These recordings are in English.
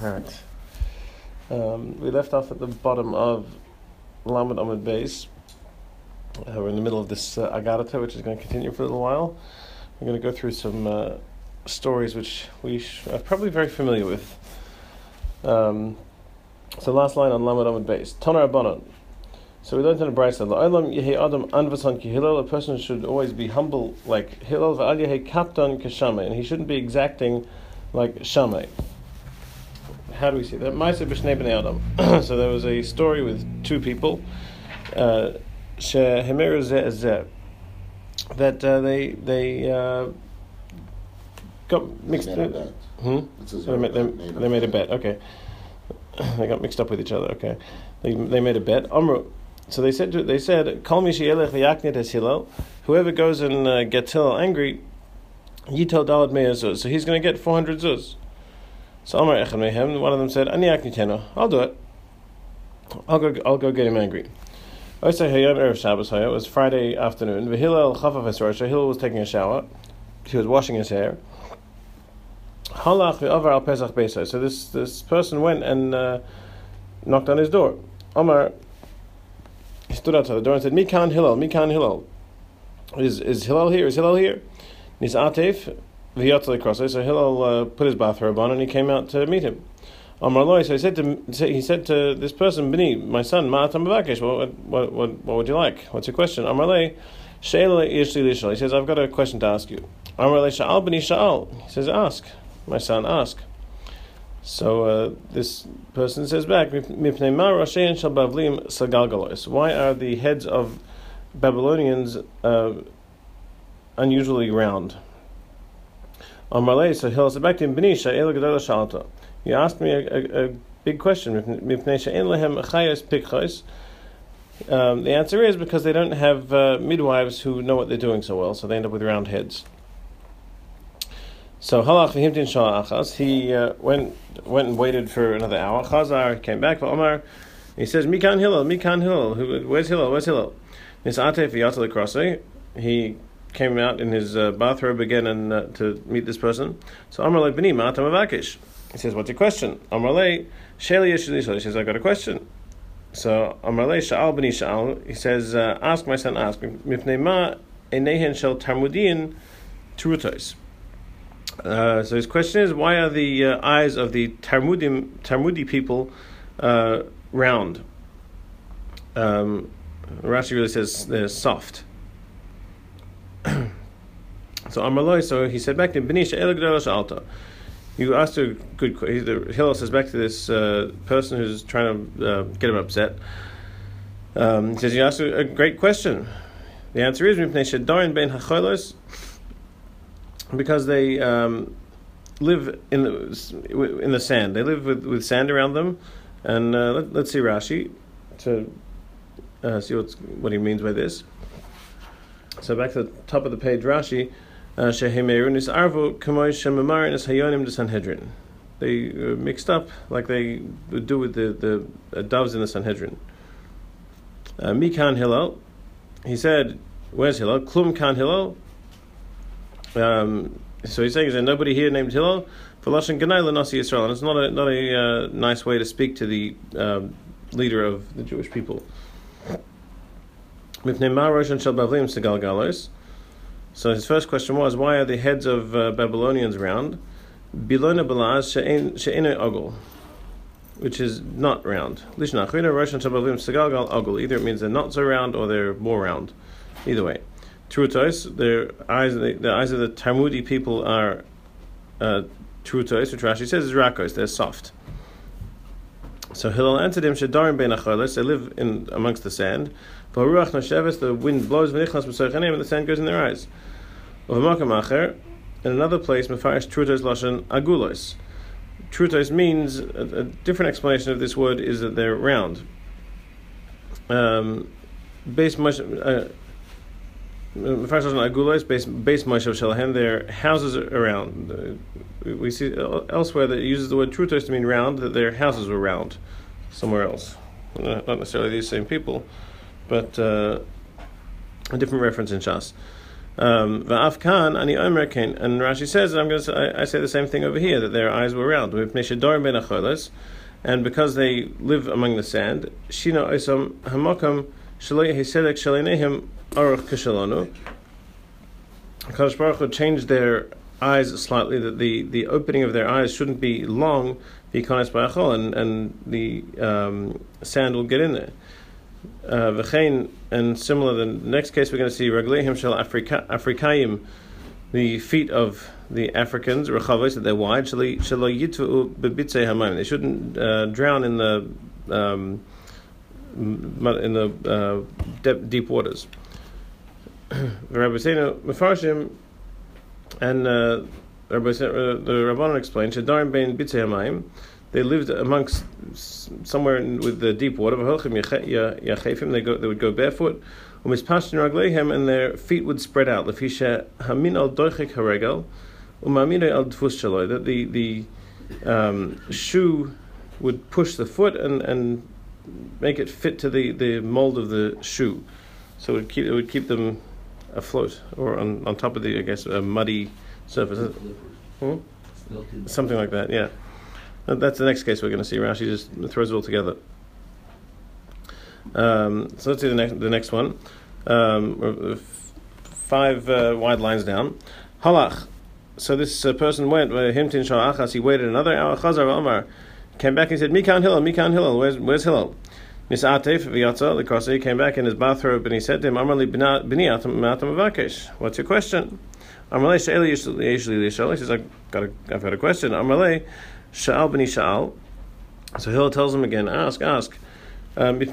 All right. Um, we left off at the bottom of Lamed Amud Beis. Uh, we're in the middle of this uh, Agadata, which is going to continue for a little while. We're going to go through some uh, stories which we sh- are probably very familiar with. Um, so, last line on Lamed Amud Beis. Tonar Abanon. So we learned in the Brisa, "La'olam yehi adam anvasan ki Hillel." A person should always be humble like Hillel, va'al yehi kaptan kashamay, and he shouldn't be exacting like Shammai. How do we see that? Ma'aser b'shnei b'nei adam. so there was a story with two people, uh, shehemeru zeh that uh, they they uh, got mixed. They made a bet. Hmm? They made, they, they made a bet. Okay, they got mixed up with each other. Okay, they, they made a bet. Amru. So they said to, they said Kol mi sheyelech v'yaknit es Hillel. Whoever goes and uh, gets Hillel angry, Yitol dalad zuz. So he's going to get four hundred zuz. So Amar echad mehem. One of them said Ani yaknitenu. I'll do it. I'll go. I'll go get him angry. I say Hayom erev Shabbos It was Friday afternoon. V'Hillel chafaf rosha. Hillel was taking a shower. He was washing his hair. Halach v'avar al Pesach Beisai. So this this person went and uh, knocked on his door. Omar, he stood outside the door and said, "Mikan Hillel, Mikan Hillel, is is Hillel here? Is Hillel here?" Nis v'yatzel krosay. So Hillel uh, put his bathrobe on and he came out to meet him. Omar loy. So he said to he said to this person, "Bini, my son, ma'atam. What what what what would you like? What's your question?" Omar loy. Sheila Yishli Lishal. He says, I've got a question to ask you. Amar le Sha'al b'ni Sha'al. He says, ask. My son, ask. So uh, this person says back, Bavlim sagalgalos. Why are the heads of Babylonians uh, unusually round? Amar le, so he'll to him, B'ni Sha'el Gedol Shalta. You asked me a, a, a big question. Chayos pikchos. Um, the answer is because they don't have uh, midwives who know what they're doing so well, so they end up with round heads. So halach v'himtin. He uh, went went and waited for another hour. Chazar came back. for Omar, he says, "Mikan Hillel, Mikan Hillel. Where's Hillel? Where's Hillel?" Nisate v'yatel. He came out in his uh, bathrobe again and uh, to meet this person. So Amar le b'ni ma'atam avakish. He says, "What's your question?" Amar le sheli yeshli. He says, "I got a question." So Amarle Sha'al b'ni Sha'al, he says, uh, ask my son, ask. Mifnei ma enehen shel Talmudian terutos. Uh, so his question is, why are the uh, eyes of the Talmudim, Talmudi people uh, round? Um, Rashi really says they're soft. so Amarloi, so he said back to B'ni Sha'el Alta. You asked a good question. Hillel says back to this uh, person who's trying to uh, get him upset. Um, he says, You asked a, a great question. The answer is because they um, live in the, in the sand. They live with, with sand around them. And uh, let, us see Rashi to uh, see what he means by this. So back to the top of the page, Rashi. Shehemerun is arvo kamoy shemamarin hayonim de Sanhedrin. They uh, mixed up like they would do with the, the uh, doves in the Sanhedrin. Uh, Mikan Hillel, he said, Where's Hillel? Klum Kan Hillel. Um, so he's saying, Is there nobody here named Hillel? For Lashon Ganai Lanasi Israel. And it's not a, not a uh, nice way to speak to the um, leader of the Jewish people. Mipnei Ma Roshan Shel Bavlim Segal Galos. So his first question was, why are the heads of uh, Babylonians round? Bilona ogul, which is not round. Segalgal ogul. Either it means they're not so round or they're more round. Either way. Trutos, their eyes, the, the eyes of the Talmudi people are uh, trutos, which Rashi says is rakos. They're soft. So Hillel answered him. They live in amongst the sand. V'ruach nasheves. The wind blows v'nichlas b'soichanim, and the sand goes in their eyes. V'makam In another place, Mefarish Trutos Lashon Agulos. Trutos means a, a, different explanation of this word is that they're round. Um, base Mefarish Lashon Agulos, base base Moshav Shalahem. Their houses are around. We see elsewhere that it uses the word Trutos to mean round. That their houses were round somewhere else. Not necessarily these same people, but uh, a different reference in Shas. Um, Va'afkan ani omer kain. And Rashi says, I'm going to say, I, say the same thing over here that their eyes were round. And because they live among the sand. Kadosh Baruch would change their eyes slightly. That the, the opening of their eyes shouldn't be long, and and the um, sand will get in there. Uh, and similar, the next case we're going to see Raglehim Shal Afrikayim, the feet of the Africans, Rechavos, that they're wide, They shouldn't uh, drown in the um, in the uh, deep waters. Rabbi Seinu Mefarshim and uh, Rabbi, uh, the Rabbanon explained, Shadarim Bein Bitzei Hamayim, they lived amongst somewhere in, with the deep water. They go, they would go barefoot. And their feet would spread out. hamin al haregel, al That the the um, shoe would push the foot and, and make it fit to the, the mold of the shoe, so it would keep it would keep them afloat or on, on top of the I guess a muddy surface. Hmm? Something like that, yeah. That's the next case we're going to see. Rashi just throws it all together. Um, so let's see the next the next one. Um, five uh, wide lines down. Halach. So this uh, person went. Himtin sha'achas. He waited another hour. Chazar Omar came back and said, "Mikan Hillel, Mikan Hillel. Where's where's Hillel?" Misatef v'yatza the. He came back in his bathrobe and he said to him, "Amarli b'ni atam avakesh. What's your question?" Amarle she'eli yishli He says, "I've got a, I've got a question." Amarle Sha'al b'ni Sha'al. So Hillel tells him again, ask, ask. Um, why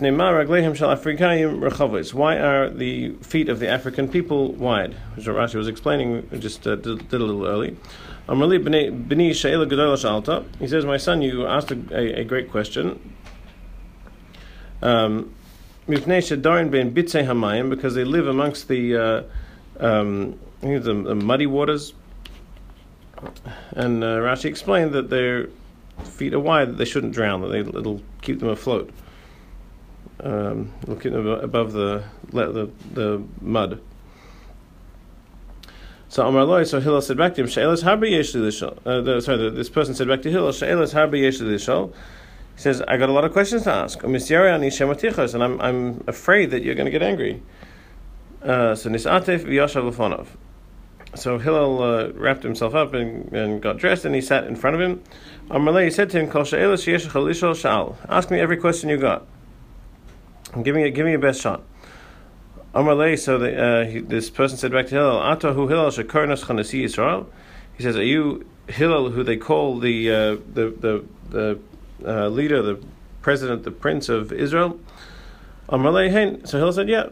are the feet of the African people wide? Which Rashi was explaining just uh, did, did, a little early. He says, My son, you asked a, a, great question. Um, because they live amongst the, uh, um, the, the muddy waters. And uh, Rashi explained that their feet are wide, that they shouldn't drown, that they, it'll keep them afloat. Um, it'll keep them above the, the, the mud. So Amar Loi, so Hillel said back to him, She'elas harbi yesh uh, Sorry, this person said back to Hillel, She'elas harbi yesh. He says, I got a lot of questions to ask. And I'm, I'm afraid that you're going to get angry. Uh, so Nisatef v'yashav. So Hillel uh, wrapped himself up and, and got dressed, and he sat in front of him. Amalei said to him, Kol sha'al. Ask me every question you got. Give me, a, give me your best shot. Amalei, so the, uh, he, this person said back to Hillel, Ata hu Hillel Yisrael. He says, Are you Hillel, who they call the uh, the the, the uh, leader, the president, the prince of Israel? Amalei. So Hillel said, Yeah.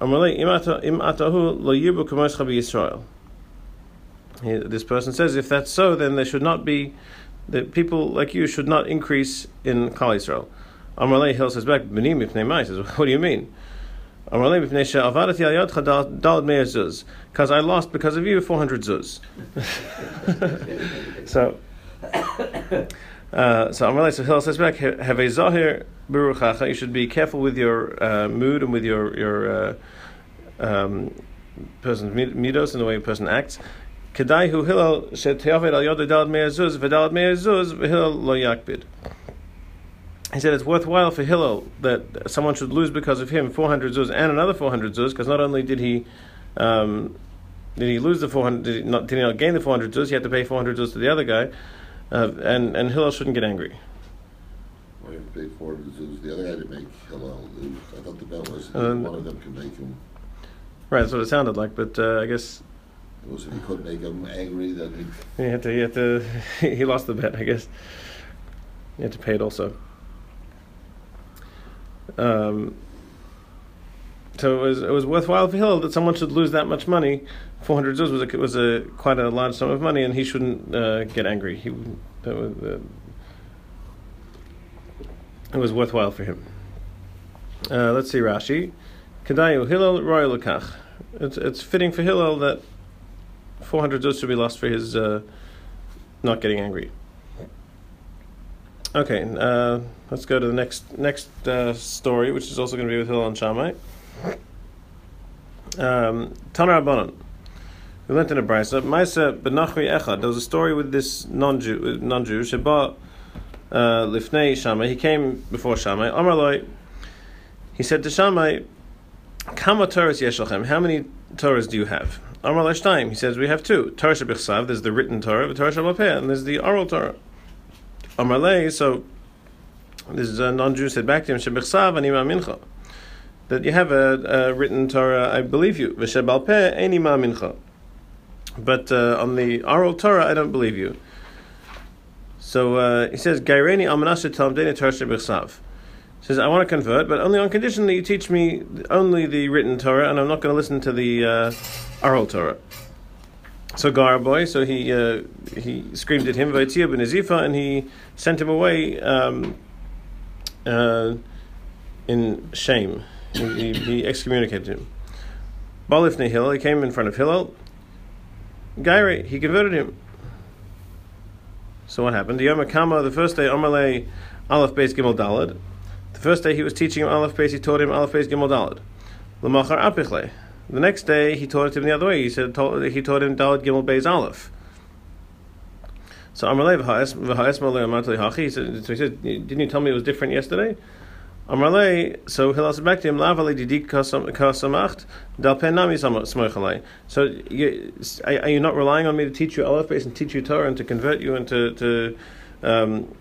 Amalei im atahu lo yibu Yisrael this person says, if that's so, then there should not be, that people like you should not increase in Kal Yisrael. Amalei Hill says back, Benim Mipnei Mai says, what do you mean? Amalei Mipnei She'avadati al yadcha dalad me'er zuz. Because I lost because of you 400 zuz. so, uh, so Amalei so Hill says back, have a zahir beruchacha, you should be careful with your uh, mood and with your, your uh, um, person's midos and the way a person acts. Kedai hu Hillel sheteyavet al yod dalad me'ezuz v'dalad me'ezuz v'Hillel lo yakbid. He said it's worthwhile for Hillel that someone should lose because of him 400 zuz and another 400 zuz, because not only did he um, did he lose the 400, did he, not, did he not gain the 400 zuz, he had to pay 400 zuz to the other guy, uh, and, and Hillel shouldn't get angry. Well, you have to pay 400 zuz. The other guy didn't make Hillel lose. I thought the bet was one of them could make him. Right, that's what it sounded like, but uh, I guess was if he couldn't make him angry, then he. Had to. He had to. he lost the bet, I guess. He had to pay it also. Um, so it was it was worthwhile for Hill that someone should lose that much money. Four hundred zuz was a, was a quite a large sum of money, and he shouldn't uh, get angry. He that was, uh, it was worthwhile for him. Uh, let's see Rashi. Kadayu Hillel Royal It's it's fitting for Hillel that 400 zuz should be lost for his uh, not getting angry. Okay, uh, let's go to the next next uh, story, which is also going to be with Hillel and Shammai. Um, Tanar. We learned in a brisa. Maisa benachri echad. There was a story with this non-Jew, non-Jew. Sheba uh, lifnei Shammai. He came before Shammai. Amarloi. He said to Shammai, "Kama Torahs yeshalchem? How many Torahs do you have?" Amar Lashtaim. He says we have two. Torah Shabbichsav. There's the written Torah, the Torah Shabbat and there's the oral Torah. Amar. So this is uh, non-Jew said back to him, "Shabbichsav anima mincha." That you have a, a, written Torah, I believe you. V'shebal peh enima mincha. But uh, on the oral Torah, I don't believe you. So uh, he says, Gaireni almanasha talmdeni Torah Shabbichsav. He says, I want to convert, but only on condition that you teach me only the written Torah, and I'm not going to listen to the uh, oral Torah. So boy, so he uh, he screamed at him, Vaitzia ben Azifa, and he sent him away um, uh, in shame. He, he, he excommunicated him. Balifnei Hillel, he came in front of Hillel, Gairi, he converted him. So what happened? The Yom Kama, the first day, Amalei Aleph Beis Gimel Dalad. The first day he was teaching him Aleph Beis, he taught him Aleph Beis Gimel Dalad. L'machar Apichle. The next day he taught it to him the other way. He said he taught him Dalad Gimel Beis Aleph. So Amalei v'ha'es Amatli Hachi. So he said, didn't you tell me it was different yesterday? Amarle, so he'll also back to him, Lavali didik kasamacht, dalpenami smoichalai. So you, are you not relying on me to teach you Aleph base and teach you Torah and to convert you and to, to um,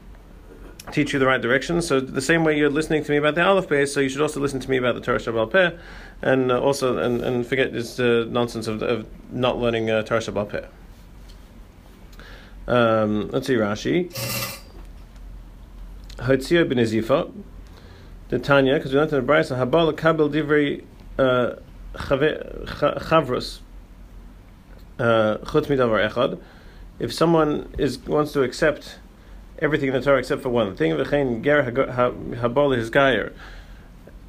teach you the right direction? So the same way you're listening to me about the Aleph base, so you should also listen to me about the Torah Shabbal Peh, and uh, also and, and forget this uh, nonsense of, of not learning uh, Torah Shabbal Peh. Um, let's see Rashi. Hotzia ben Ezifa the Tanya, because we learned in the Brisa, Habal Kabel Divrei uh, Chavrus uh, Chutz Midavar Echad. If someone is wants to accept everything in the Torah except for one thing, V'chein Ger Habal his Gayer.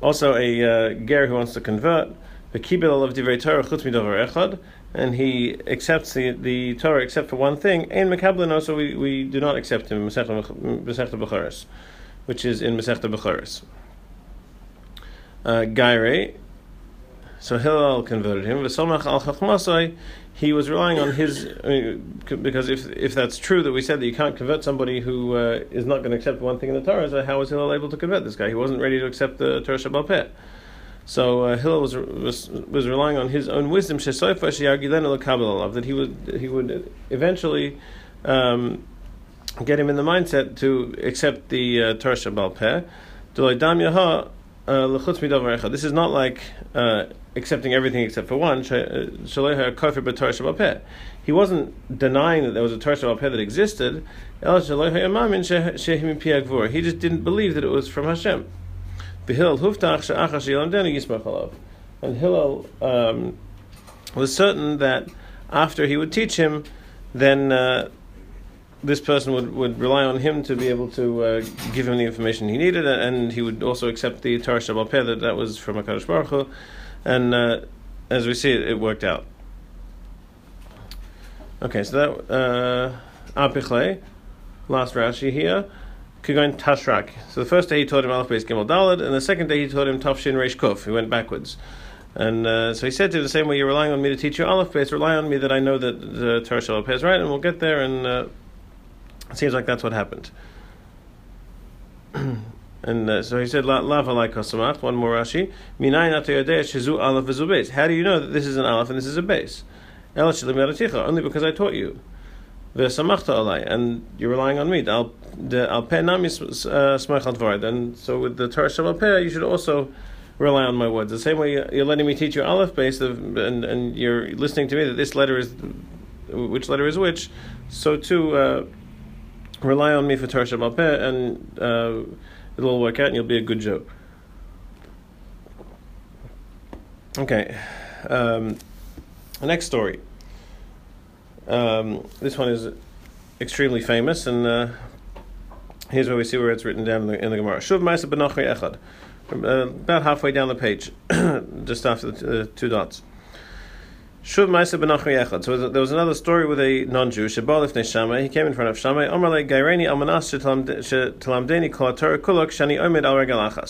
Also, a uh, Ger who wants to convert, the Kibel of Torah Chutz Midavar Echad, and he accepts the, the Torah except for one thing. And Mekablin also we, we do not accept him Masechta Becharis, which is in Masechta Becharis uh, Gaire. So Hillel converted him. V'somach al chachmasai. He was relying on his I mean, because if if that's true that we said that you can't convert somebody who uh, is not going to accept one thing in the Torah, so how was Hillel able to convert this guy? He wasn't ready to accept the Torah Shabbal Peh. So uh, Hillel was, was was relying on his own wisdom. That he would he would eventually um, get him in the mindset to accept the uh, Torah Shabbal Peh. This is not like uh, accepting everything except for one. He wasn't denying that there was a Torah Shabbat that existed. He just didn't believe that it was from Hashem. And Hillel um, was certain that after he would teach him, then uh, this person would, would rely on him to be able to uh, give him the information he needed, and he would also accept the Torah Shabbat that that was from HaKadosh Baruch Hu, and uh, as we see, it, it, worked out. Okay, so that uh, Apichle, last Rashi here, Kigon Tashrak. So the first day he taught him Aleph Beis Gimel Dalad, and the second day he taught him Tafshin Reish Kuf. He went backwards. And uh, so he said to him the same way you're relying on me to teach you Aleph Beis, rely on me that I know that the Torah Peh is right, and we'll get there and uh, it seems like that's what happened. and uh, so he said, "Lava like kosamach." One more Rashi. shizu aleph How do you know that this is an aleph and this is a base? Only because I taught you. V'samachta alai, and you're relying on me. Al al nami smach And so with the Torah Shabbat Peh, you should also rely on my words. The same way you're letting me teach you aleph base, and and you're listening to me that this letter is which letter is which. So too. Uh, rely on me for Torah Shabbat Peh, and uh, it'll all work out, and you'll be a good Joe. Okay, um, the next story. Um, this one is extremely famous, and uh, here's where we see where it's written down in the, in the Gemara. Shuv Echad. Uh, about halfway down the page, just after the uh, two dots. Shuv. So there was another story with a non-Jew. He came in front of Shammai. Shani Al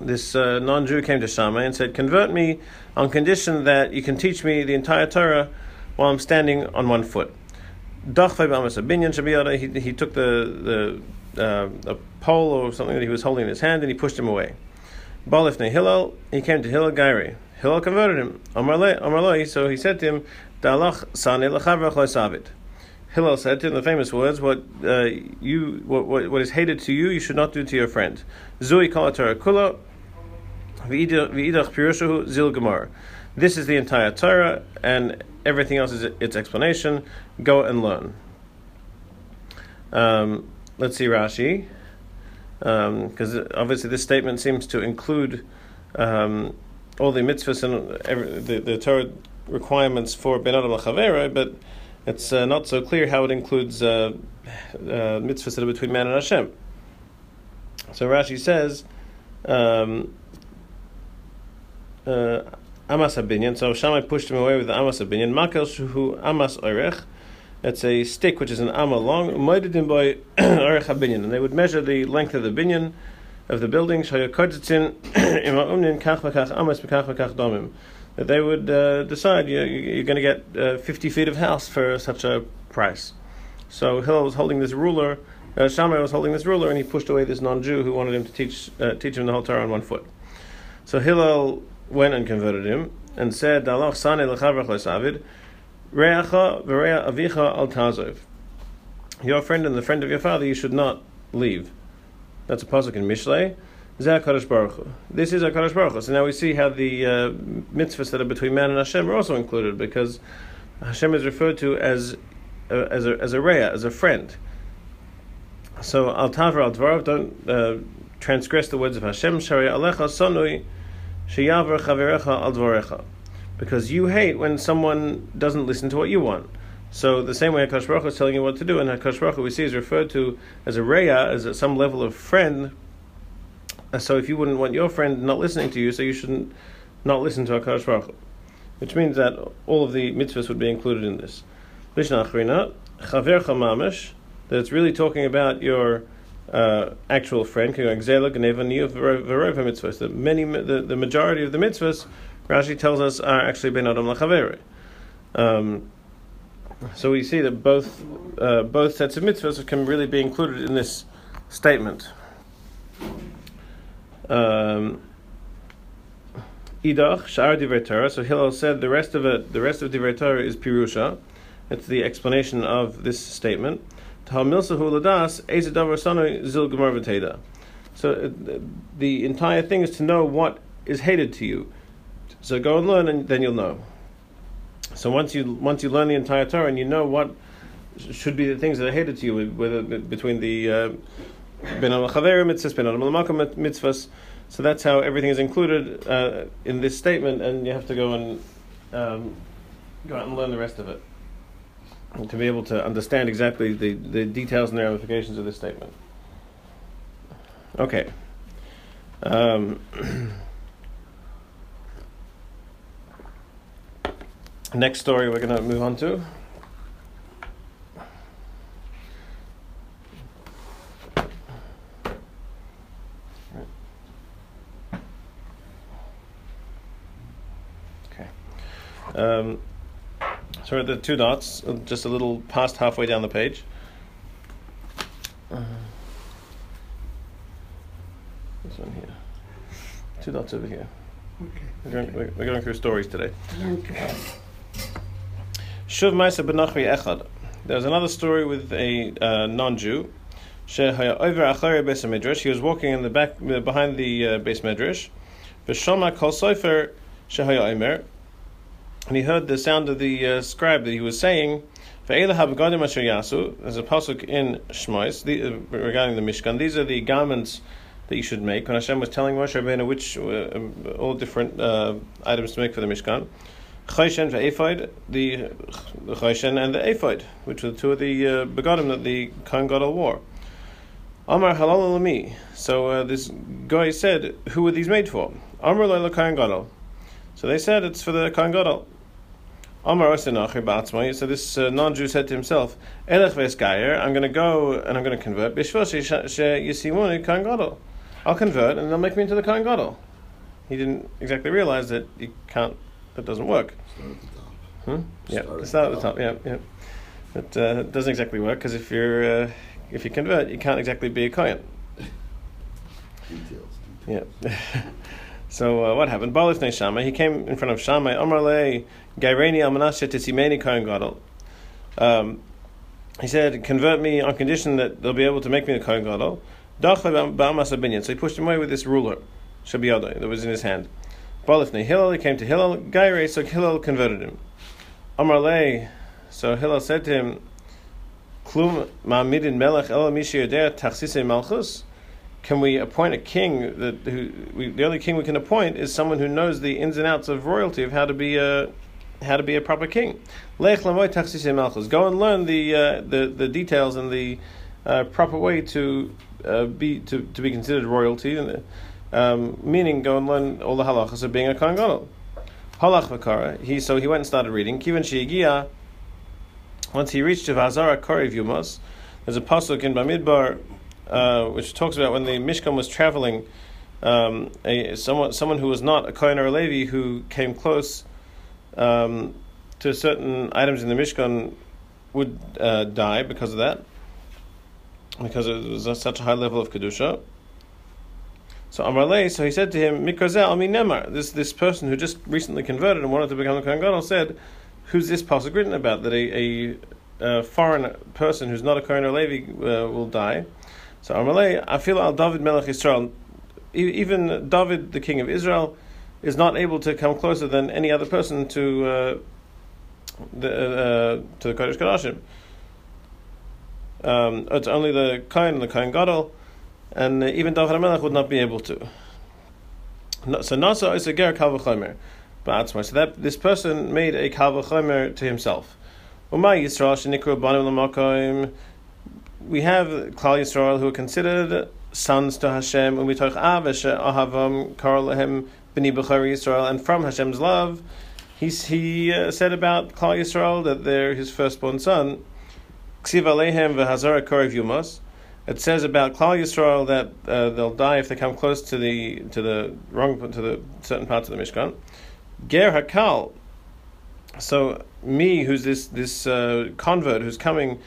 this uh, non-Jew came to Shammai and said, "Convert me on condition that you can teach me the entire Torah while I'm standing on one foot." He, he took the the uh, a pole or something that he was holding in his hand and he pushed him away. Hillel, he came to Hillel Gairi. Hillel converted him. Amar so he said to him, Dalach sane savid. Hillel said to him the famous words, "What uh, you what, what, what is hated to you, you should not do to your friend." Zui kol kula v'idach pirushahu zil gemara. This is the entire Torah, and everything else is its explanation. Go and learn. Um, let's see Rashi because um, obviously this statement seems to include um, all the mitzvahs and every, the, the Torah requirements for Ben Adam Chavera, but it's uh, not so clear how it includes uh, uh, mitzvahs that are between man and Hashem. So Rashi says, um, uh, Amas Abinyan. So Shammai pushed him away with the Amas Abinyan. Makel Shuhu Amas Oirech. It's a stick which is an amma long, moidedim by arech habinyan, and they would measure the length of the binyan of the building. That they would uh, decide you, you're going to get uh, 50 feet of house for such a price. So Hillel was holding this ruler, uh, Shammai was holding this ruler, and he pushed away this non-Jew who wanted him to teach uh, teach him the whole Torah on one foot. So Hillel went and converted him and said, "Dalach sane Re'acha. Your friend and the friend of your father, you should not leave. That's a pasuk in Mishlei. This is HaKadosh Baruch Hu. So now we see how the uh, mitzvahs that are between man and Hashem are also included because Hashem is referred to as uh, as a as a reya, as a friend. So al taver al dvarav, don't uh, transgress the words of Hashem. Shari alecha sonui sheyaver chaverecha al dvarecha because you hate when someone doesn't listen to what you want. So the same way Hakadosh Baruch is telling you what to do, and Hakadosh Baruch we see is referred to as a reya, as a, some level of friend. So if you wouldn't want your friend not listening to you, so you shouldn't not listen to Hakadosh Baruch which means that all of the mitzvahs would be included in this. Mishnah Achrina, Chaver Chamamish, that it's really talking about your uh, actual friend, the many the, the majority of the mitzvahs Rashi tells us are actually ben adam. Um, so we see that both uh, both sets of mitzvahs can really be included in this statement. Um, Idach Shar Divrei. So Hillel said the rest of it, the rest of Divrei Torah is pirusha. It's the explanation of this statement. So uh, the entire thing is to know what is hated to you. So go and learn, and then you'll know. So once you once you learn the entire Torah and you know what should be the things that are hated to you, whether between the uh, ben al mitzvahs, ben al mitzvahs. So that's how everything is included uh, in this statement, and you have to go and um, go out and learn the rest of it to be able to understand exactly the, the details and the ramifications of this statement. Okay. Um, Next story we're going to move on to. Okay. Um, so the two dots, just a little past halfway down the page. Uh, this one here. Two dots over here. Okay. We're going, we're going through stories today. Okay. Shuv Maisa Benachri Echad. There's another story with a uh, non-Jew. He was walking in the back behind the uh, base medrash. And he heard the sound of the uh, scribe that he was saying. There's a pasuk in Shmois uh, regarding the Mishkan. These are the garments that you should make. When Hashem was telling Moshe Rabbeinu which uh, all different uh, items to make for the Mishkan. Chayshen ephod, the the Chayshen and the ephod, which were two of the uh, begodim that the Kohen Gadol wore. Amar halal lami. So uh, this guy said, "Who were these made for?" Amar leila Kohen Gadol. So they said it's for the Kohen Gadol. Amar Osinachi Batzmai. So this uh, non-Jew said to himself, "Elech vesgayer, I'm going to go and I'm going to convert. Bishvil she yisimuni Kohen Gadol." I'll convert and they'll make me into the Kohen Gadol. He didn't exactly realize that you can't, that doesn't work. Start at the top. Hmm? Yeah, Start at the top. Yeah, yeah. It uh, doesn't exactly work because if you're uh, if you convert, you can't exactly be a kohen. Details. Yeah. so uh, what happened? Balif Shammai. He came in front of Shammai. Amar le Gaireni al Menashe Tisimeni kohen gadol. Um, he said, "Convert me on condition that they'll be able to make me a kohen gadol." Dachle ba'amas abinyan. So he pushed him away with this ruler, shabiyado, that was in his hand. Balif Hillel. He came to Hillel. Gaire. So Hillel converted him. Amar le. So Hillel said to him, "Klum ma'amidin melech el malchus." Can we appoint a king that who we, the only king we can appoint is someone who knows the ins and outs of royalty of how to be a how to be a proper king? Lech lamoy tachsise malchus. Go and learn the uh, the the details and the uh, proper way to uh, be to, to be considered royalty. And, um, meaning, go and learn all the halachas of being a kohen gadol. Halach v'kara. He so he went and started reading. Kivan she'igia. Once he reached Vazara Kori Yumos, there's a pasuk in Bamidbar uh, which talks about when the Mishkan was traveling, um, a, someone, someone who was not a Kohen or a Levi who came close um, to certain items in the Mishkan would uh, die because of that, because it was such a high level of Kedusha. So Amarle, so he said to him, Mikazel Ami Nemar, this this person who just recently converted and wanted to become a Kohen Gadol said, who's this pasuk written about that a, a, a foreign person who's not a Kohen or Levi uh, will die? So Amalei, I feel al David Melech Israel, even David, the king of Israel, is not able to come closer than any other person to uh, the uh, to the Kodesh Kodashim. Um, it's only the Kohen, the Kohen Gadol, and uh, even David Melech would not be able to. No, so Nasa is a ger kal v'chomer, So that this person made a kal v'chomer to himself. Umay Yisrael shenikru banim l'makoim we have Klal Yisrael who are considered sons to Hashem, and we talk Avesha Ahavam Karol Lehem B'ni Yisrael, and from Hashem's love, he's, he uh, said about Klal Yisrael that they're his firstborn son. Ksiv Alehem v'Hazara Korev Yumos. It says about Klal Yisrael that uh, they'll die if they come close to the to the wrong to the certain parts of the Mishkan. Ger Hakal. So me, who's this this uh, convert who's coming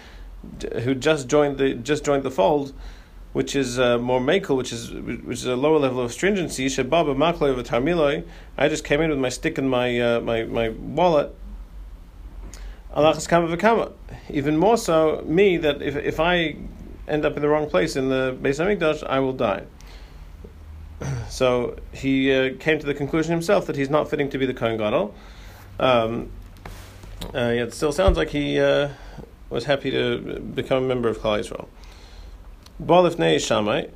who just joined the just joined the fold, which is uh, more makel, which is which is a lower level of stringency. Shababa makloi v'tarmiloi. I just came in with my stick and my uh, my my wallet. Alachas kama v'kama. Even more so, me that if if I end up in the wrong place in the Beis Hamikdash, I will die. So he uh, came to the conclusion himself that he's not fitting to be the Kohen Gadol. Um, uh, it still sounds like he uh, was happy to become a member of Klal Yisrael. Balifnei Shammai,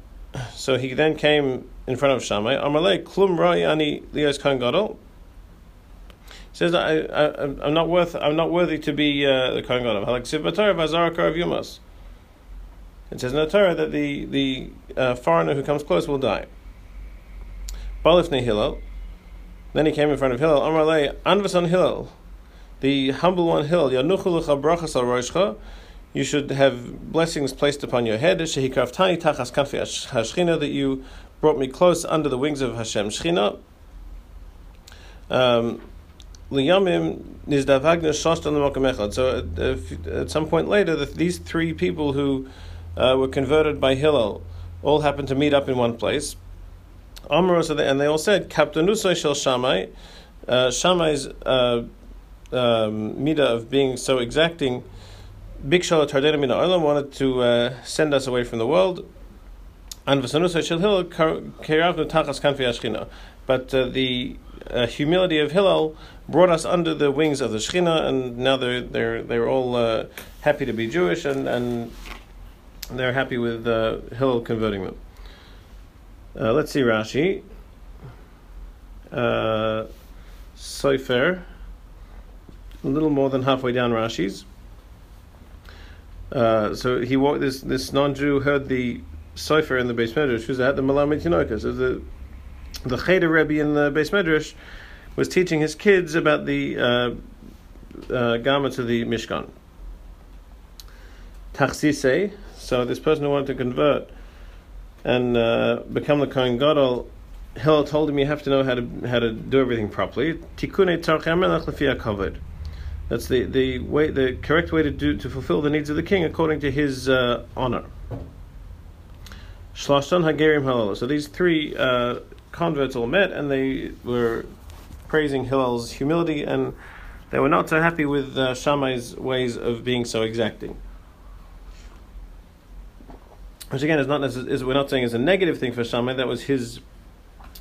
so he then came in front of Shammai. Amalei klum ani lios kohen gadol. Says I, I, I'm not worth. I'm not worthy to be uh, the kohen gadol. Halak siv b'torah v'azara karav yumas. It says in the Torah that the the uh, foreigner who comes close will die. Balifnei Hillel. Then he came in front of Hillel. Amalei anvason Hillel the humble one hill, you should have blessings placed upon your head, that you brought me close under the wings of Hashem Shechina. Um, so at, at, some point later, the, these three people who uh, were converted by Hillel all happened to meet up in one place. And they all said, Kaptanusoi shel Shammai, uh, Shammai's uh, um, midah of being so exacting, Big Shala Tardena Mina Olam wanted to uh, send us away from the world. And Vasanusai shel Hillel, Keravnu Tachas Kanfi Ashkina. But uh, the uh, humility of Hillel brought us under the wings of the Shechina, and now they're they're they're all uh, happy to be Jewish, and and they're happy with uh, Hillel converting them. Uh, let's see Rashi. Uh, Sefer a little more than halfway down Rashi's. Uh, so he walked. This this non-Jew heard the sofer in the base medrash. Who's at the Malamed Tinoka. So the the Cheder Rebbe in the base medrash was teaching his kids about the uh, uh, garments of the Mishkan. Tachsise. So this person who wanted to convert and uh, become the Kohen Gadol, Hillel told him you have to know how to how to do everything properly. That's the, the way the correct way to do to fulfill the needs of the king according to his uh, honor. Shlashon Hagerim Hillel. So these three uh, converts all met and they were praising Hillel's humility and they were not so happy with uh, Shammai's ways of being so exacting. Which again is not is, we're not saying is a negative thing for Shammai. That was his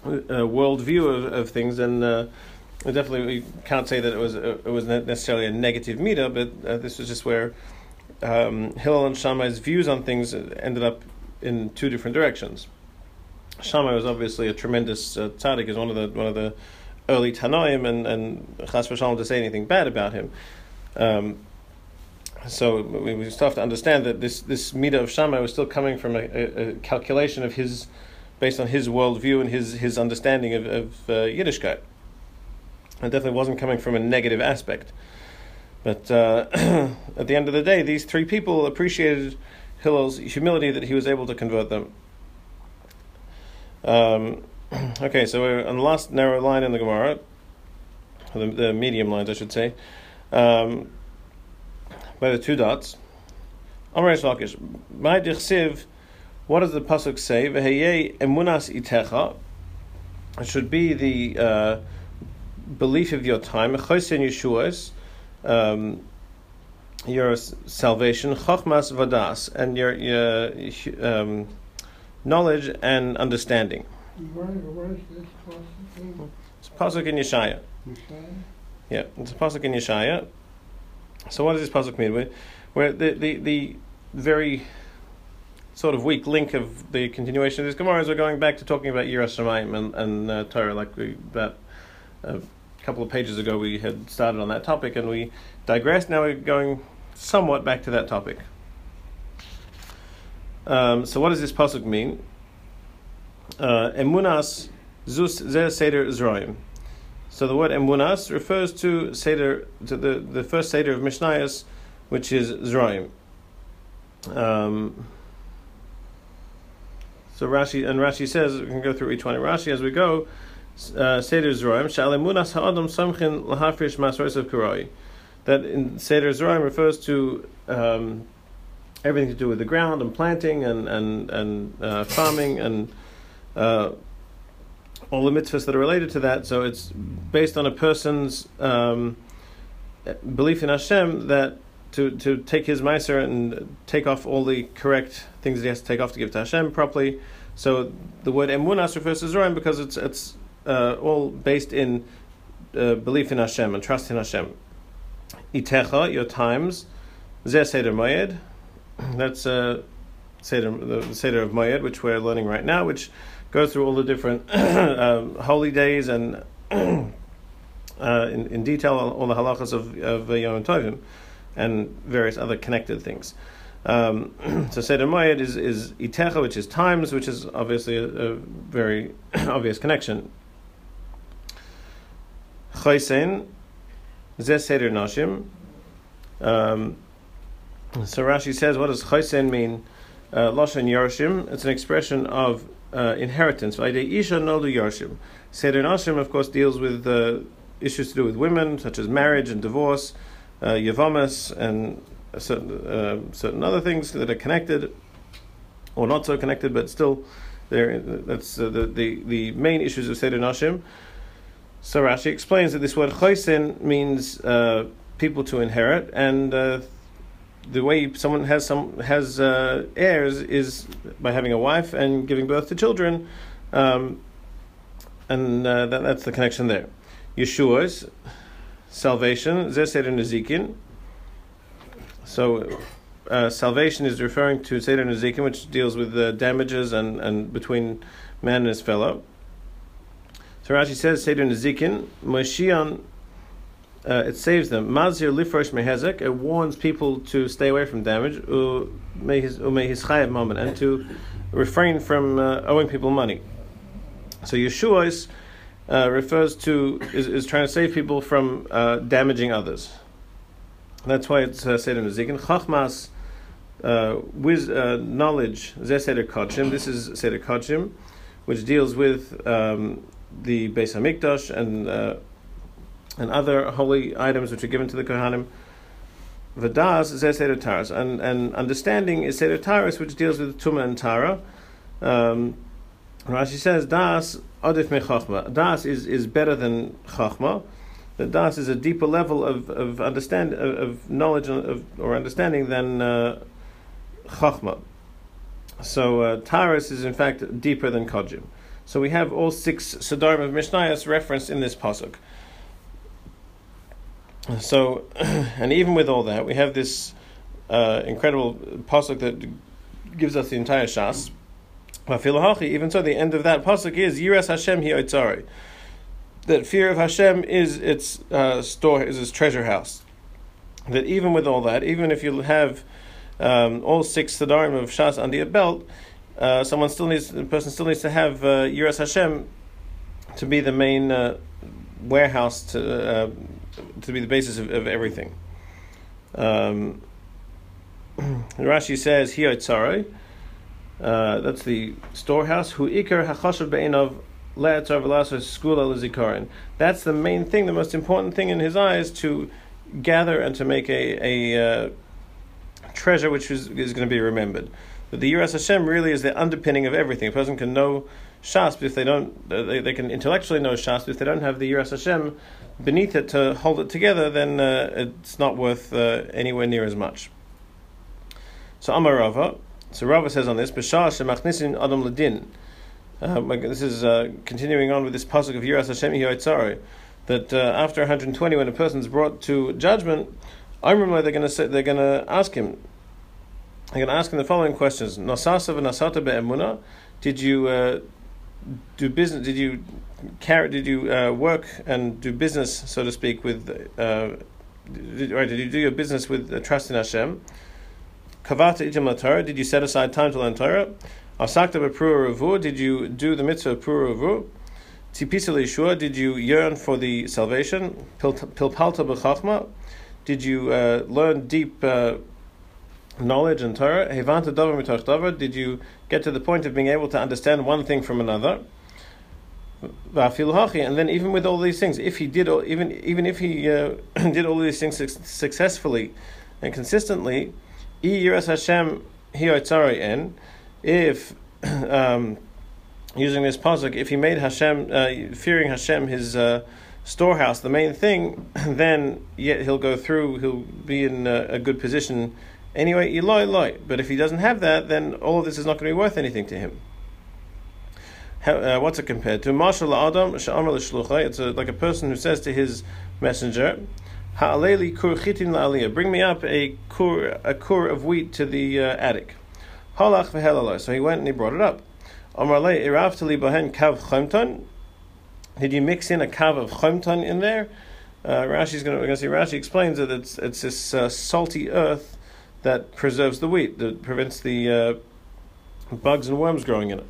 uh, worldview of, of things, and uh, definitely we can't say that it was uh, it was necessarily a negative meter, but uh, this was just where um, Hillel and Shammai's views on things ended up in two different directions. Shammai was obviously a tremendous uh, tzaddik, is one of the one of the early Tanoim, and and Chas v'shalom to say anything bad about him. Um, so we, we still have to understand that this this Mida of Shammai was still coming from a, a, a, calculation of his, based on his worldview and his his understanding of, of uh, Yiddishkeit. It definitely wasn't coming from a negative aspect. But uh, at the end of the day, these three people appreciated Hillel's humility that he was able to convert them. Um, okay, so we're on the last narrow line in the Gemara, the, the medium lines, I should say. Um, by the two dots. Amar Lakish, my dichsiv, what does the pasuk say? V'heyei emunas itecha. It should be the uh, belief of your time. Chosin Yeshua's, um, your salvation. Chochmas vadas, and your, your um, knowledge and understanding. Where, is this pasuk? It's pasuk in Yeshaya. Yeah, it's a pasuk in Yeshaya. So what does this pasuk mean? Where, the, the, the very sort of weak link of the continuation of this Gemara is we're going back to talking about Yiras and, and uh, Torah, like we about a couple of pages ago we had started on that topic and we digressed. Now we're going somewhat back to that topic. Um, so what does this pasuk mean? Uh, Emunas zus ze seder zroim. So the word emunas refers to seder to the, the first seder of Mishnayos, which is Zraim. Um, so Rashi and Rashi says we can go through each one. Rashi as we go. Uh, seder Zraim shal emunas ha'adam samchin lahafrish masros of karoi. That in Seder Zraim refers to um, everything to do with the ground and planting and and and uh, farming and uh, all the mitzvahs that are related to that. So it's based on a person's um, belief in Hashem that to, to take his meiser and take off all the correct things that he has to take off to give to Hashem properly. So the word emunas refers to Zorim because it's it's uh, all based in uh, belief in Hashem and trust in Hashem. Itecha, your times, zeh seder moed. That's uh, seder, the seder of moed, which we're learning right now, which go through all the different um, holy days and uh, in, in, detail all the halachas of, of uh, Yom Tovim and various other connected things. Um, so Seder Moed is, is Itecha, which is times, which is obviously a, a very obvious connection. Chaysen, Zeh Seder Nashim. Um, so Rashi says, what does Chaysen mean? Uh, Lashon Yerushim, it's an expression of uh, inheritance. Isha Nodu Yarshim. Seder Nashim, of course, deals with uh, issues to do with women, such as marriage and divorce, uh, Yavamas, and certain, uh, certain other things that are connected, or not so connected, but still, that's uh, the, the, the main issues of Seder Nashim. So Rashi explains that this word chosin means people to inherit, and the way someone has some has uh, heirs is by having a wife and giving birth to children, um, and uh, that, that's the connection there. Yeshua's salvation, Zeseder Nezikin. So, uh, salvation is referring to Seder Nezikin, which deals with the damages and, and between man and his fellow. So Rashi says Seder Nezikin, Moshiach uh, it saves them. Mazir lifrosh mehezek. It warns people to stay away from damage. And to refrain from uh, owing people money. So Yeshua's uh, refers to is, is trying to save people from uh, damaging others. That's why it's uh, said in Ezekiel. Chachmas uh, with uh, knowledge, this is Seder Kodshim, which deals with um, the Beis Hamikdash and and other holy items which are given to the Kohanim. Vadas Zeh Seder Taras, and and understanding is Seder Taras, which deals with Tumah and Tara. Um, Rashi says Das Adif Me. Das is, is better than Chachma. The Das is a deeper level of of understand of, of knowledge of, or understanding than uh, Chachma. So uh, Taras is in fact deeper than Kodshim. So we have all six Sadarim of Mishnayos referenced in this pasuk. So, and even with all that, we have this uh, incredible pasuk that gives us the entire Shas. Even so, the end of that pasuk is Yiras Hashem Hi That fear of Hashem is its uh, store, is its treasure house. That even with all that, even if you have um, all six Sadarim of Shas under your belt, uh, someone still needs, the person still needs to have uh, Yiras Hashem to be the main uh, warehouse to uh, to be the basis of, of everything. Um, Rashi says here tzarei. Uh, that's the storehouse. Hu ikar hachashav be'enov le'atzar skula lezikarin. That's the main thing, the most important thing in his eyes to gather and to make a, a uh, treasure which is, is going to be remembered. But the Yiras Hashem really is the underpinning of everything. A person can know Shas, but if they don't, they, they can intellectually know Shas, but if they don't have the Yiras Hashem beneath it to hold it together, then uh, it's not worth uh, anywhere near as much. So Amar Rava, so Rava says on this, B'shah shemachnisin adam ledin. Uh, this is uh, continuing on with this pasuk of Yiras Hashem Yitzari, that uh, after 120, when a person's brought to judgment, I remember they're going to say, they're going to ask him, they're going to ask him the following questions: Nasasa v'nasata be'emuna. Did you do business? Did you carry? Did you uh, work and do business, so to speak, with? Uh, did, right? Did you do your business with uh, trust in Hashem? Kavata itim Torah. Did you set aside time to learn Torah? Asakta b'prua revu. Did you do the mitzvah of revu? Tipisa leishua. Did you yearn for the salvation? Pilpalta b'chachma. Did you uh, learn deep? Uh, knowledge and Torah. Hevanta davar davar. Did you get to the point of being able to understand one thing from another? And then, even with all these things, if he did, all, even even if he uh, did all these things successfully and consistently, Hashem en. If um, using this pasuk, if he made Hashem uh, fearing Hashem his uh, storehouse the main thing, then yet he'll go through. He'll be in a, a good position Anyway, Eloi, Eloi. But if he doesn't have that, then all of this is not going to be worth anything to him. How, uh, what's it compared to? Marshal Adam It's a, like a person who says to his messenger, Ha'aleli kur chitin la'aliyah. Bring me up a kur, a kur of wheat to the uh, attic. Halach v'helaloi. So he went and he brought it up. Irav tali bahen kav chomton. Did you mix in a kav of chomton in there? Uh, Rashi's going to see. Rashi explains that it's it's this uh, salty earth that preserves the wheat, that prevents the uh, bugs and worms growing in it.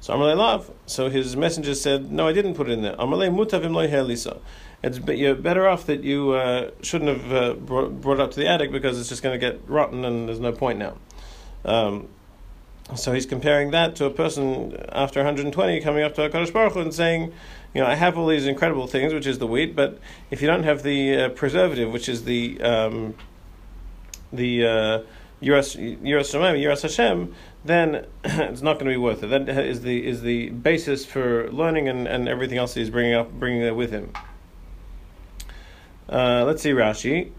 So Amalei Lav. So his messenger said, "No, I didn't put it in there." Amalei Mutavim Lisa. It's you're better off that you uh, shouldn't have uh, brought, brought, it up to the attic because it's just going to get rotten and there's no point now. Um, so he's comparing that to a person after 120 coming up to Hakadosh Baruch Hu and saying, you know, I have all these incredible things, which is the wheat, but if you don't have the uh, preservative, which is the um, the uh, Yiras Yiras Hashem, then it's not going to be worth it. That is the is the basis for learning and, and everything else he's bringing up, bringing it with him. Uh, let's see Rashi.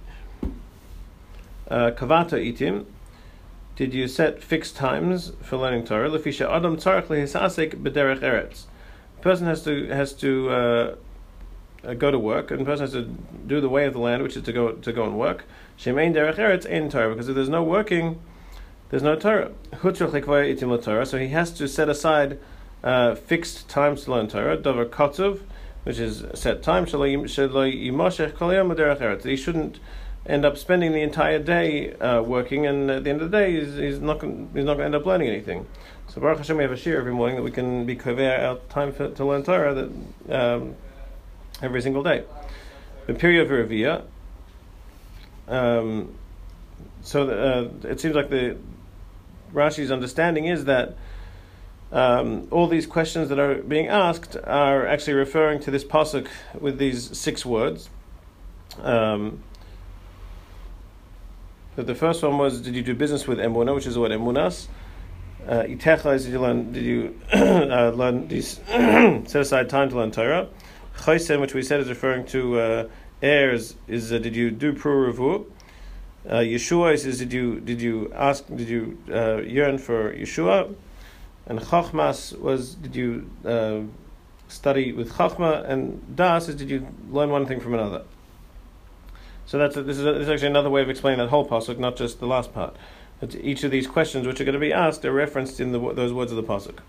Uh, Kavata itim. Did you set fixed times for learning Torah? Lefisha adam tzarich b'derech eretz. Person has to has to uh, uh, go to work, and person has to do the way of the land, which is to go to go and work. Shemein derech eretz in Torah, because if there's no working, there's no Torah. So he has to set aside uh, fixed times to learn Torah. Davar kotov, which is set time. He shouldn't end up spending the entire day uh, working, and at the end of the day, he's, he's not going to end up learning anything. So Baruch Hashem, we have a shir every morning that we can be kover our time for, to learn Torah that um, every single day. The period of Raviyah, um, so uh, it seems like the Rashi's understanding is that um, all these questions that are being asked are actually referring to this pasuk with these six words. Um, the first one was, did you do business with emuna, which is word emunas? Uh, itecha is did you learn? Did you uh, learn? Did set aside time to learn Torah? Chaysem, which we said is referring to uh, heirs, is uh, did you do pruruvu? Uh, Yeshua is did you did you ask did you uh, yearn for Yeshua? And Chachmas was did you uh, study with Chachma? And Das is did you learn one thing from another? So that's a, this, is a, this is actually another way of explaining that whole pasuk, not just the last part. That each of these questions, which are going to be asked, are referenced in the, those words of the pasuk.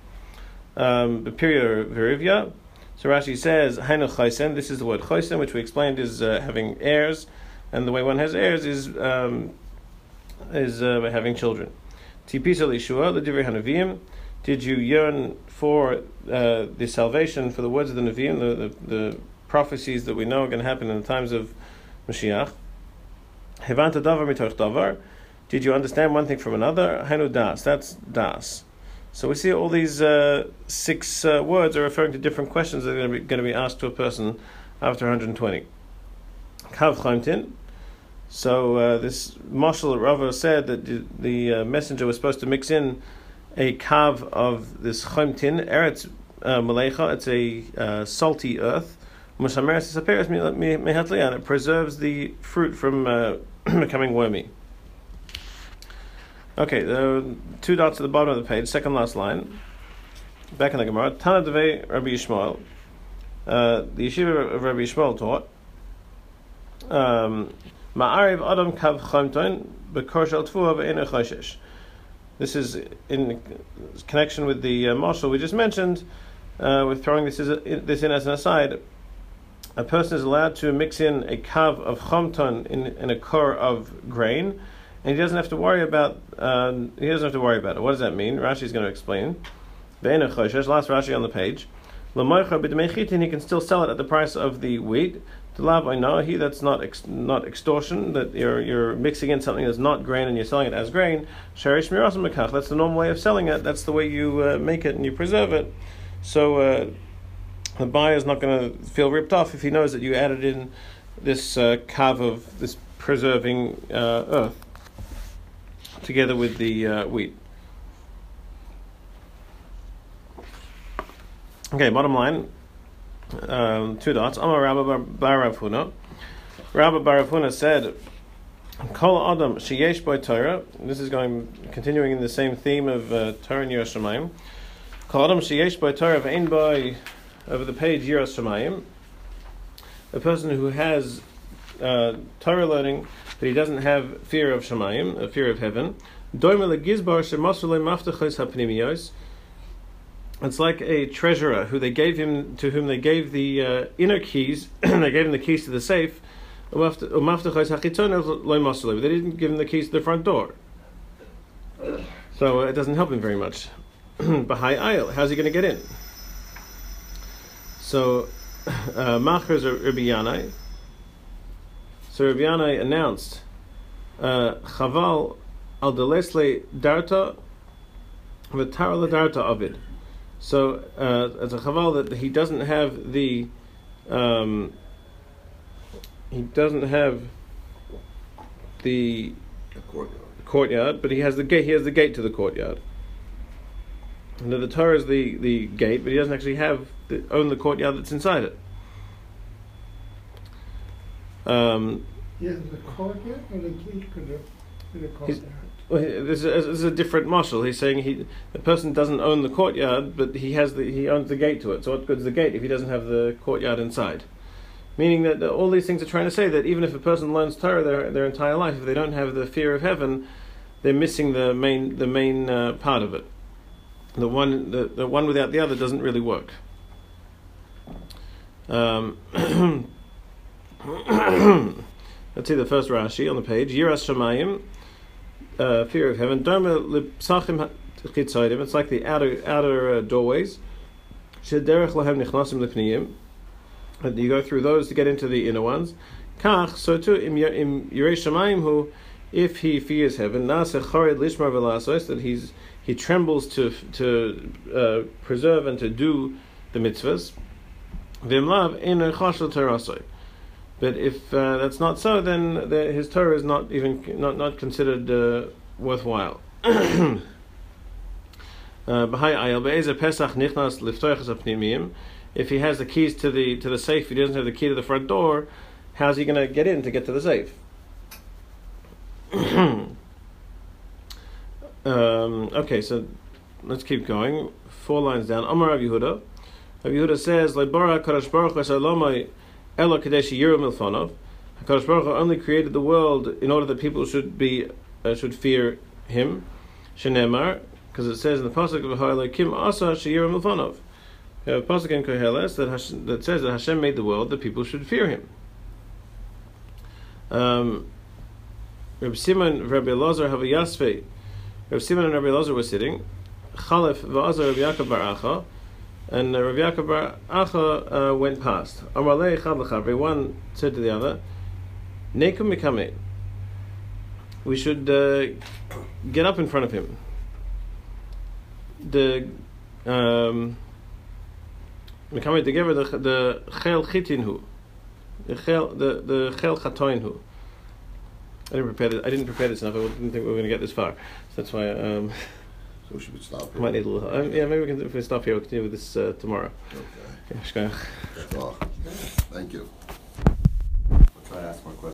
Um, period Verivya. So Rashi says, Hainu this is the word Chaysen, which we explained is uh, having heirs, and the way one has heirs is um, is uh, by having children. Did you yearn for uh, the salvation, for the words of the Nevi'im, the, the, the prophecies that we know are going to happen in the times of Mashiach? Davar mitoch davar. Did you understand one thing from another? Hainu das. That's das. So we see all these uh, six uh, words are referring to different questions that are going to, be, going to be asked to a person after 120. Kav. So uh, this Marshal Rava said that the, the uh, messenger was supposed to mix in a kav of this chaimtin, eretz uh, malecha. It's a uh, salty earth. It preserves the fruit from becoming wormy. Okay, the two dots at the bottom of the page, second last line, back in the Gemara. Tana Deve Rabbi Yishmael. Uh, the yeshiva of Rabbi Yishmael taught. Um, Ma'ariv Adam Kav Chamton Bekor Shel Tfuah This is in connection with the uh, marshal we just mentioned. Uh, we're throwing this, as a, this in as an aside a person is allowed to mix in a kav of chomton in, in a core of grain, and he doesn't have to worry about uh, he doesn't have to worry about it. What does that mean? Rashi is going to explain. Last Rashi on the page. He can still sell it at the price of the wheat. He that's not ex, not extortion. That you're you're mixing in something that's not grain and you're selling it as grain. That's the normal way of selling it. That's the way you uh, make it and you preserve it. So. Uh, the buyer is not going to feel ripped off if he knows that you added in this uh, of this preserving uh, earth together with the uh, wheat. Okay, bottom line, um, two dots. Amar Rabba bar Rav Huna. Rabba bar Rav Huna said, Kol Adam Sheyesh Torah. This is going continuing in the same theme of uh, Torah and Yerushalayim. Kol Adam Sheyesh by Torah Vein by over the page Yiras Shemayim, a person who has uh, Torah learning, but he doesn't have fear of Shemayim, a fear of heaven. It's like a treasurer who they gave him to whom they gave the uh, inner keys. they gave him the keys to the safe. But they didn't give him the keys to the front door. So uh, it doesn't help him very much. Bahai Ayil, how's he going to get in? So, uh, Machers Rabbi Yanai. So Rabbi announced, uh, Chaval al delesle darta v'tar darta avid. So uh, as a chaval that he doesn't have the um, he doesn't have the courtyard. courtyard, but he has the gate. He has the gate to the courtyard. And the Torah is the, the gate, but he doesn't actually have the, own the courtyard that's inside it. Um, yeah, the courtyard or the key to the, to the courtyard. Well, this, is, this is a different marshal. He's saying he the person doesn't own the courtyard, but he has the he owns the gate to it. So what good is the gate if he doesn't have the courtyard inside? Meaning that all these things are trying to say that even if a person learns Torah their their entire life, if they don't have the fear of heaven, they're missing the main the main uh, part of it the one the, the one without the other doesn't really work. Um, let's see the first Rashi on the page. Yiras Shamayim, uh, fear of heaven. Dharma lipsachim chitzodim. It's like the outer outer uh, doorways. Shederech lahem nichnasim lepniyim. And you go through those to get into the inner ones. Kach so too im im Yirei Shamayim who if he fears heaven, nase chored lishmar v'lasos, that he's he trembles to to uh, preserve and to do the mitzvahs. V'imlav in chashel terasoi. But if uh, that's not so, then the, his Torah is not even not not considered uh, worthwhile. Uh, if he has the keys to the to the safe, he doesn't have the key to the front door. How's he going to get in to get to the safe? um, okay, so let's keep going. Four lines down. Amar Rav Yehuda. Rav Yehuda says, "Lebara Kadosh Baruch Hu Elo Kadesh Yiru Milfonov." Kadosh Baruch Hu only created the world in order that people should be uh, should fear Him. Shenemar, because it says in the pasuk of Ha'elakim Asa Sheyiru Milfonov. We have a pasuk in Koheles that, that says that Hashem made the world that people should fear Him. Um, Reb Simon, Rabbi Elazar, have a yasfe. Reb Simon and Rabbi Elazar were sitting. Chalef v'azar Rabbi Yaakov bar Acha, and uh, Rabbi Yaakov bar Acha uh, went past. One said to the other, "Nekum mikame." We should uh, get up in front of him. The um, together the the chel chitin hu, the chel the the chel chatoin hu. I didn't prepare this. I didn't prepare this enough. I didn't think we were going to get this far. So that's why um, So should we stop here. might need a little. Um, yeah, maybe we can. If we stop here, we'll continue with this uh, tomorrow. Okay. Yeah, Thank you. I'll try to ask more questions.